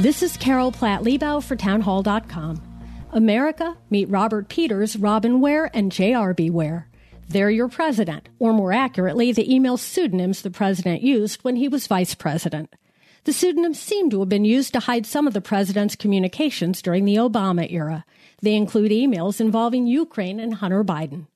This is Carol Platt Liebau for Townhall.com. America, meet Robert Peters, Robin Ware, and J.R.B. Ware. They're your president, or more accurately, the email pseudonyms the president used when he was vice president. The pseudonyms seem to have been used to hide some of the president's communications during the Obama era. They include emails involving Ukraine and Hunter Biden.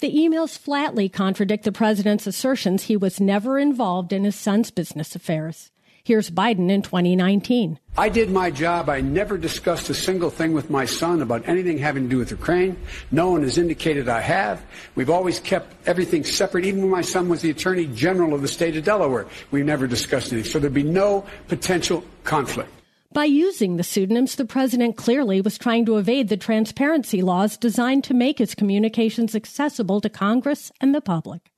The emails flatly contradict the president's assertions he was never involved in his son's business affairs. Here's Biden in 2019. I did my job. I never discussed a single thing with my son about anything having to do with Ukraine. No one has indicated I have. We've always kept everything separate. Even when my son was the Attorney General of the state of Delaware, we never discussed anything. So there'd be no potential conflict. By using the pseudonyms, the president clearly was trying to evade the transparency laws designed to make his communications accessible to Congress and the public.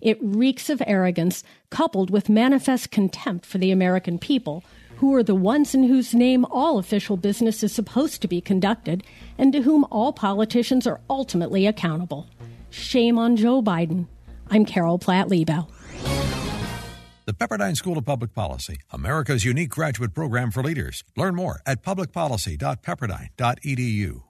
It reeks of arrogance, coupled with manifest contempt for the American people, who are the ones in whose name all official business is supposed to be conducted and to whom all politicians are ultimately accountable. Shame on Joe Biden. I'm Carol Platt Liebau. The Pepperdine School of Public Policy, America's unique graduate program for leaders. Learn more at publicpolicy.pepperdine.edu.